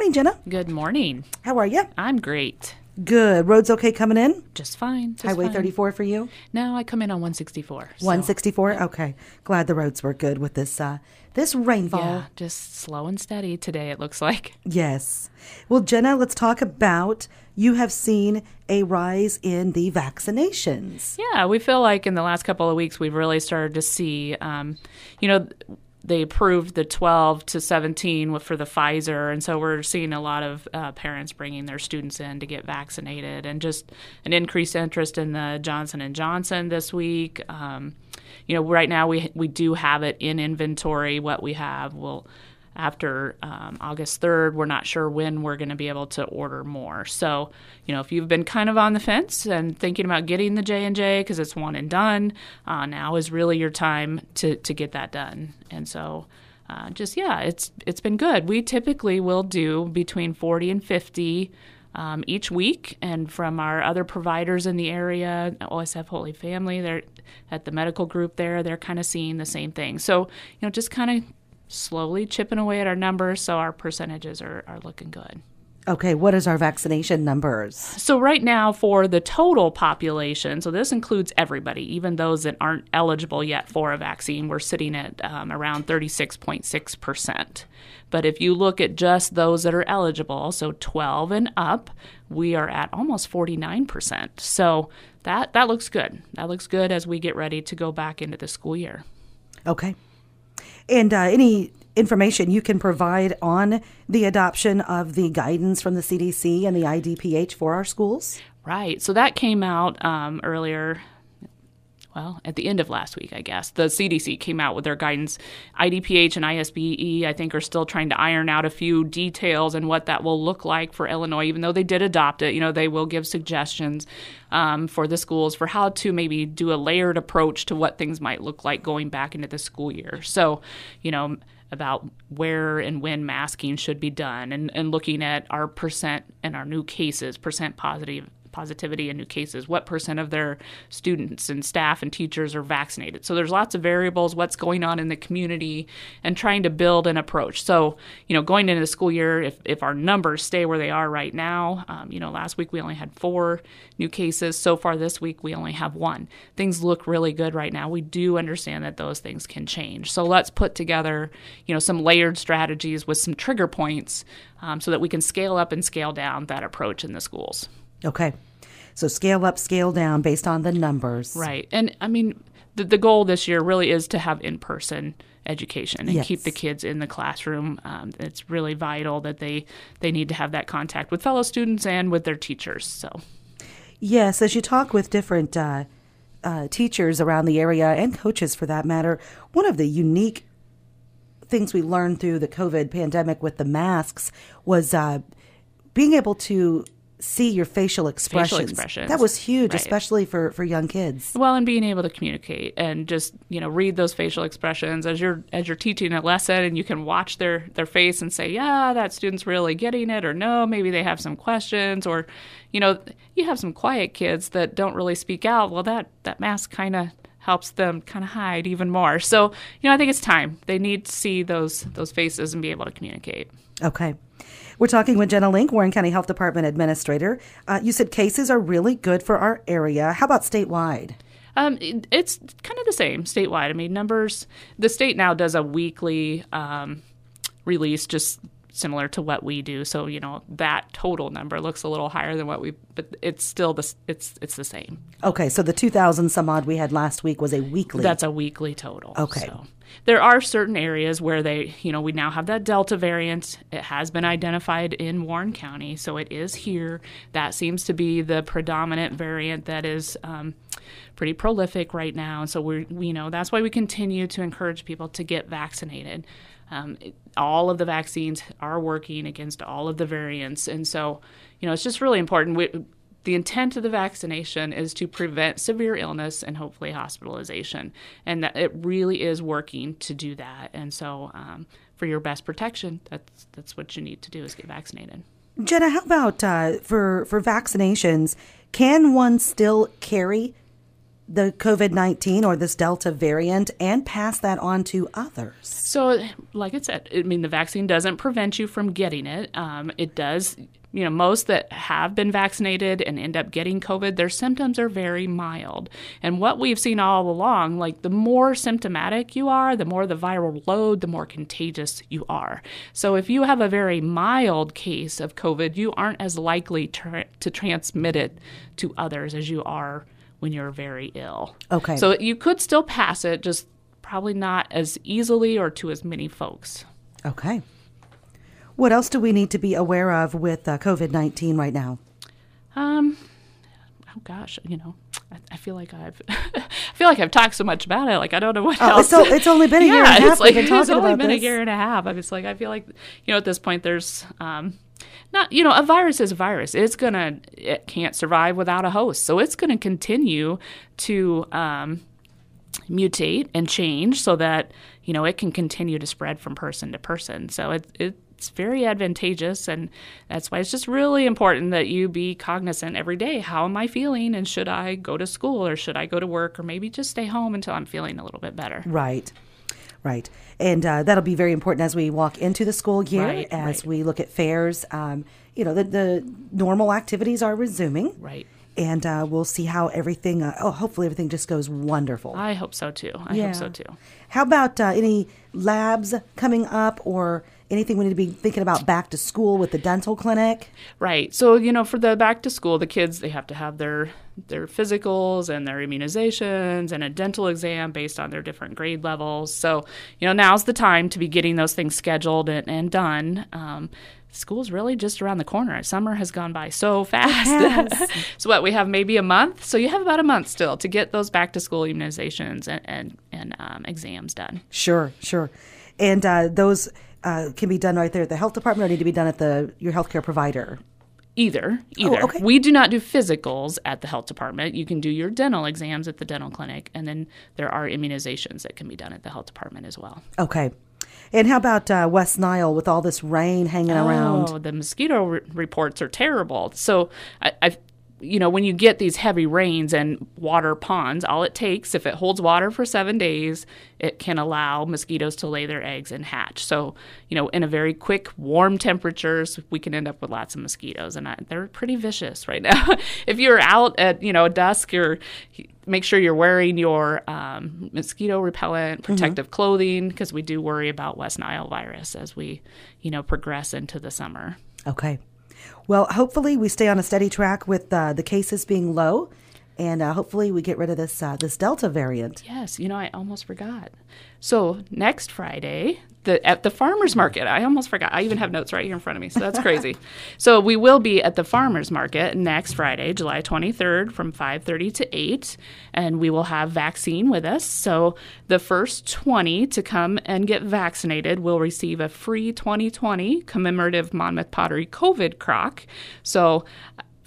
morning, Jenna. Good morning. How are you? I'm great. Good. Roads okay coming in? Just fine. Just Highway fine. 34 for you? No, I come in on 164. so- 164? Okay. Glad the roads were good with this uh this rainfall. Yeah, just slow and steady today, it looks like. Yes. Well, Jenna, let's talk about you have seen a rise in the vaccinations. Yeah, we feel like in the last couple of weeks we've really started to see, um, you know, they approved the 12 to 17 with- for the Pfizer, and so we're seeing a lot of uh, parents bringing their students in to get vaccinated, and just an increased interest in the Johnson and Johnson this week. Um, you know, right now we we do have it in inventory. What we have will after um, August 3rd. We're not sure when we're going to be able to order more. So, you know, if you've been kind of on the fence and thinking about getting the J and J because it's one and done, uh, now is really your time to to get that done. And so. Uh, just yeah, it's it's been good. We typically will do between 40 and 50 um, each week, and from our other providers in the area, OSF Holy Family, they're at the medical group there. They're kind of seeing the same thing. So you know, just kind of slowly chipping away at our numbers, so our percentages are are looking good. Okay, what is our vaccination numbers? So right now for the total population, so this includes everybody, even those that aren't eligible yet for a vaccine, we're sitting at um, around 36.6 percent. But if you look at just those that are eligible, so 12 and up, we are at almost 49 percent. So that that looks good. That looks good as we get ready to go back into the school year. Okay. And uh, any information you can provide on the adoption of the guidance from the CDC and the IDPH for our schools? Right. So that came out um, earlier. Well, at the end of last week, I guess the CDC came out with their guidance. IDPH and ISBE, I think, are still trying to iron out a few details and what that will look like for Illinois. Even though they did adopt it, you know, they will give suggestions um, for the schools for how to maybe do a layered approach to what things might look like going back into the school year. So, you know, about where and when masking should be done and, and looking at our percent and our new cases, percent positive positivity in new cases, what percent of their students and staff and teachers are vaccinated. So there's lots of variables, what's going on in the community, and trying to build an approach. So, you know, going into the school year, if, if our numbers stay where they are right now, um, you know, last week we only had four new cases. So far this week we only have one. Things look really good right now. We do understand that those things can change. So let's put together, you know, some layered strategies with some trigger points um, so that we can scale up and scale down that approach in the schools. Okay. So scale up, scale down based on the numbers. Right. And I mean, the, the goal this year really is to have in person education and Yes. keep the kids in the classroom. Um, it's really vital that they, they need to have that contact with fellow students and with their teachers. So, Yes, as you talk with different uh, uh, teachers around the area and coaches for that matter, one of the unique things we learned through the COVID pandemic with the masks was uh, being able to see your facial expressions. expressions. That was huge, Right. especially for, for young kids. well, and being able to communicate and just you know read those facial expressions as you're as you're teaching a lesson, and you can watch their their face and say, yeah, that student's really getting it, or no, maybe they have some questions, or you know, you have some quiet kids that don't really speak out. Well, that that mask kind of helps them kind of hide even more. So, you know, I think it's time. They need to see those those faces and be able to communicate. Okay. We're talking with Jenna Link, Warren County Health Department Administrator. Uh, you said cases are really good for our area. How about statewide? Um, it- it's kind of the same statewide. I mean, numbers. The state now does a weekly um, release, just similar to what we do. So you know that total number looks a little higher than what we, but it's still the it's it's the same. Okay, so the 2,000 some odd we had last week was a weekly. That's a weekly total. Okay. So there are certain areas where they, you know, we now have that Delta variant. It has been identified in Warren County, so it is here. That seems to be the predominant variant that is um, pretty prolific right now. And so we're, we, you know, that's why we continue to encourage people to get vaccinated. Um, all of the vaccines are working against all of the variants, and so, you know, it's just really important. We, the intent of the vaccination is to prevent severe illness and hopefully hospitalization, and that it really is working to do that. And so, um, for your best protection, that's that's what you need to do is get vaccinated. Jenna, how about uh, for for vaccinations? Can one still carry the COVID 19 or this Delta variant and pass that on to others? So, like I said, I mean, the vaccine doesn't prevent you from getting it. Um, it does you know, most that have been vaccinated and end up getting COVID, their symptoms are very mild. And what we've seen all along, like the more symptomatic you are, the more the viral load, the more contagious you are. So if you have a very mild case of COVID, you aren't as likely to, to transmit it to others as you are when you're very ill. Okay. So you could still pass it, just probably not as easily or to as many folks. Okay. What else do we need to be aware of with uh, COVID 19 right now? Um, oh gosh, you know, I, I, feel like I've, I feel like I've talked so much about it. Like I don't know what oh, else. It's, it's, only been a yeah, year and a half. It's like it's only been this. a year and a half. I was like, I feel like, you know, at this point, there's, um, not you know, a virus is a virus. It's gonna, it can't survive without a host, so it's gonna continue to, um, mutate and change so that you know it can continue to spread from person to person. So it it it's very advantageous and that's why it's just really important that you be cognizant every day how am i feeling and should i go to school or should i go to work or maybe just stay home until i'm feeling a little bit better right right. And uh, that'll be very important as we walk into the school year right, as right. we look at fairs. Um, you know the, the normal activities are resuming. Right. And uh, we'll see how everything uh, oh hopefully everything just goes wonderful. I hope so too. I yeah. hope so too. How about uh, any labs coming up or anything we need to be thinking about back to school with the dental clinic? Right. So, you know, for the back to school, the kids they have to have their their physicals and their immunizations and a dental exam based on their different grade levels. So, you know, now's the time to be getting those things scheduled and, and done. Um, school's really just around the corner. Summer has gone by so fast. So what we have maybe a month. So you have about a month still to get those back to school immunizations and and, and um, exams done. Sure, sure, and uh, those uh, can be done right there at the health department, or need to be done at the your healthcare provider. Either, either. Oh, okay. We do not do physicals at the health department. You can do your dental exams at the dental clinic, and then there are immunizations that can be done at the health department as well. Okay. And how about uh, West Nile with all this rain hanging oh, around? the mosquito re- reports are terrible. So I, I you know, when you get these heavy rains and water ponds, all it takes, if it holds water for seven days, it can allow mosquitoes to lay their eggs and hatch. So, you know, in a very quick, warm temperatures, we can end up with lots of mosquitoes, and I, they're pretty vicious right now. if you're out at, you know, dusk, you're make sure you're wearing your um, mosquito repellent, mm-hmm. protective mm-hmm. clothing, because we do worry about West Nile virus as we, you know, progress into the summer. Okay. Well, hopefully we stay on a steady track with uh, the cases being low, and uh, hopefully we get rid of this uh, this Delta variant. Yes, you know I almost forgot. So next Friday, the at the farmers market. I almost forgot. I even have notes right here in front of me, so that's crazy. so we will be at the farmers market next Friday, July 23rd, from 5:30 to 8, and we will have vaccine with us. So the first 20 to come and get vaccinated will receive a free 2020 commemorative Monmouth Pottery COVID crock. So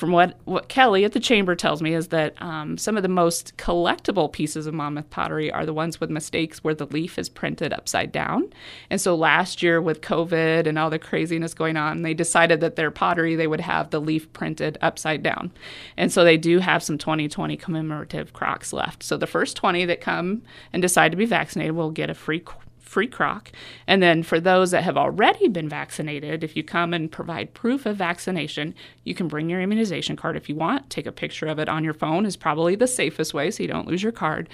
from what, what Kelly at the chamber tells me is that um, some of the most collectible pieces of Monmouth pottery are the ones with mistakes where the leaf is printed upside down. And so last year with COVID and all the craziness going on, they decided that their pottery they would have the leaf printed upside down. And so they do have some 2020 commemorative crocks left. So the first 20 that come and decide to be vaccinated will get a free free crock. And then for those that have already been vaccinated, if you come and provide proof of vaccination, you can bring your immunization card if you want. Take a picture of it on your phone is probably the safest way so you don't lose your card.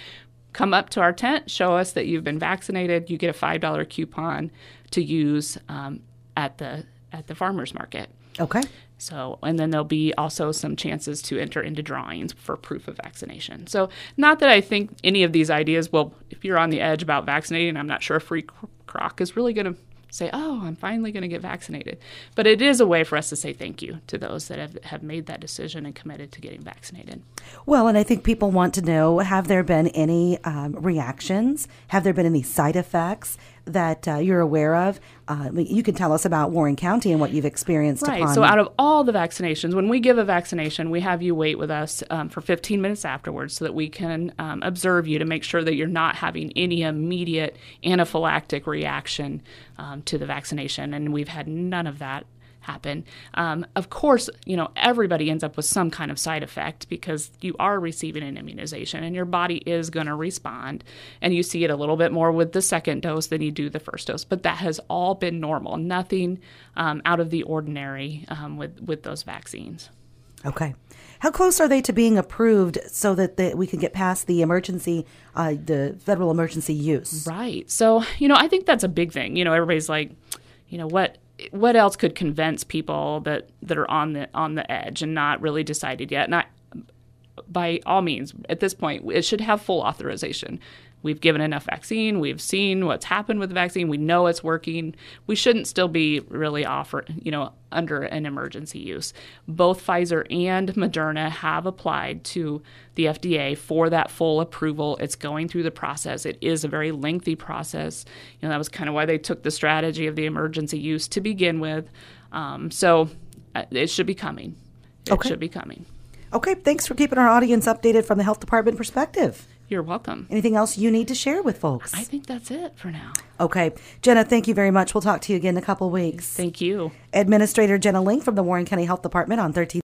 Come up to our tent, show us that you've been vaccinated. You get a five dollar coupon to use um, at the at the farmers market. Okay. So, and then there'll be also some chances to enter into drawings for proof of vaccination. So, not that I think any of these ideas will, if you're on the edge about vaccinating, I'm not sure a free crock is really going to say, oh, I'm finally going to get vaccinated. But it is a way for us to say thank you to those that have, have made that decision and committed to getting vaccinated. Well, and I think people want to know have there been any um, reactions? Have there been any side effects? That uh, you're aware of. Uh, you can tell us about Warren County and what you've experienced. Right. So, out of all the vaccinations, when we give a vaccination, we have you wait with us um, for 15 minutes afterwards so that we can um, observe you to make sure that you're not having any immediate anaphylactic reaction um, to the vaccination. And we've had none of that happen. Um, of course, you know, everybody ends up with some kind of side effect because you are receiving an immunization and your body is going to respond. And you see it a little bit more with the second dose than you do the first dose. But that has all been normal, nothing um, out of the ordinary um, with, with those vaccines. Okay. How close are they to being approved so that they, we can get past the emergency, uh, the federal emergency use? Right. So, you know, I think that's a big thing. You know, everybody's like, you know, what what else could convince people that that are on the on the edge and not really decided yet? And by all means, at this point, it should have full authorization. We've given enough vaccine. We've seen what's happened with the vaccine. We know it's working. We shouldn't still be really offered, you know, under an emergency use. Both Pfizer and Moderna have applied to the FDA for that full approval. It's going through the process. It is a very lengthy process. You know, that was kind of why they took the strategy of the emergency use to begin with. Um, so uh, it should be coming. It Okay. should be coming. Okay, thanks for keeping our audience updated from the health department perspective. You're welcome. Anything else you need to share with folks? I think that's it for now. Okay, Jenna, thank you very much. We'll talk to you again in a couple weeks. Thank you. Administrator Jenna Link from the Warren County Health Department on 13.